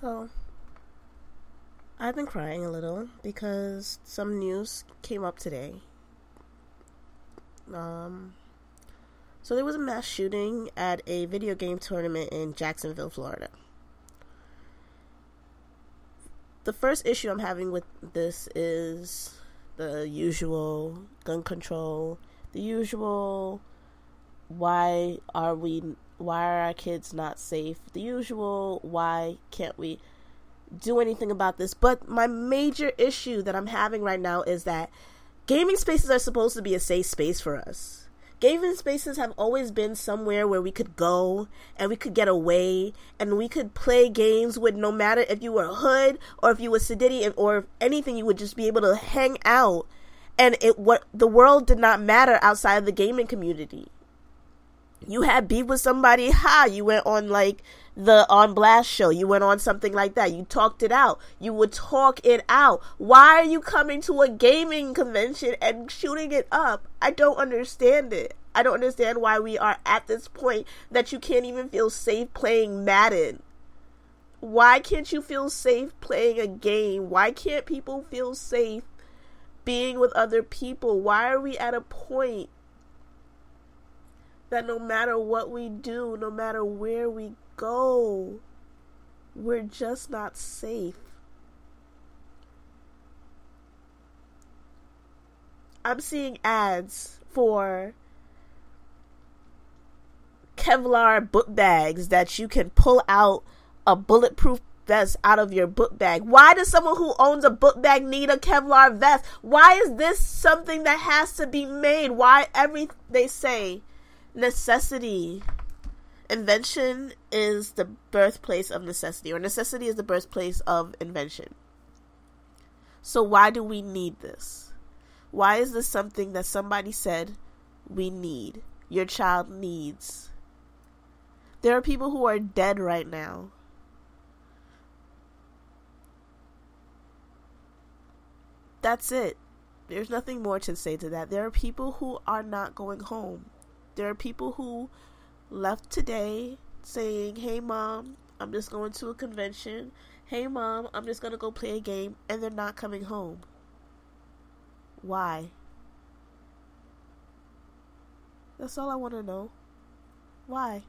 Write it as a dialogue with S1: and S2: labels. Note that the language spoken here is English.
S1: So, I've been crying a little because some news came up today. Um, so there was a mass shooting at a video game tournament in Jacksonville, Florida. The first issue I'm having with this is the usual gun control, the usual why are we why are our kids not safe? The usual why can't we do anything about this? But my major issue that I'm having right now is that gaming spaces are supposed to be a safe space for us. Gaming spaces have always been somewhere where we could go and we could get away and we could play games with no matter if you were hood or if you were Sadiddy or anything, you would just be able to hang out and it what the world did not matter outside of the gaming community you had beef with somebody, ha, you went on like the on blast show, you went on something like that, you talked it out, you would talk it out. Why are you coming to a gaming convention and shooting it up? I don't understand it. I don't understand why we are at this point that you can't even feel safe playing Madden. Why can't you feel safe playing a game? Why can't people feel safe being with other people? Why are we at a point that no matter what we do, no matter where we go, we're just not safe. I'm seeing ads for Kevlar book bags that you can pull out a bulletproof vest out of your book bag. Why does someone who owns a book bag need a Kevlar vest? Why is this something that has to be made? Why every they say necessity. Invention is the birthplace of necessity or necessity is the birthplace of invention. So why do we need this? Why is this something that somebody said we need? Your child needs. There are people who are dead right now. That's it. There's nothing more to say to that. There are people who are not going home there are people who left today saying, Hey mom, I'm just going to a convention. Hey mom, I'm just going to go play a game. And they're not coming home. Why? That's all I want to know. Why?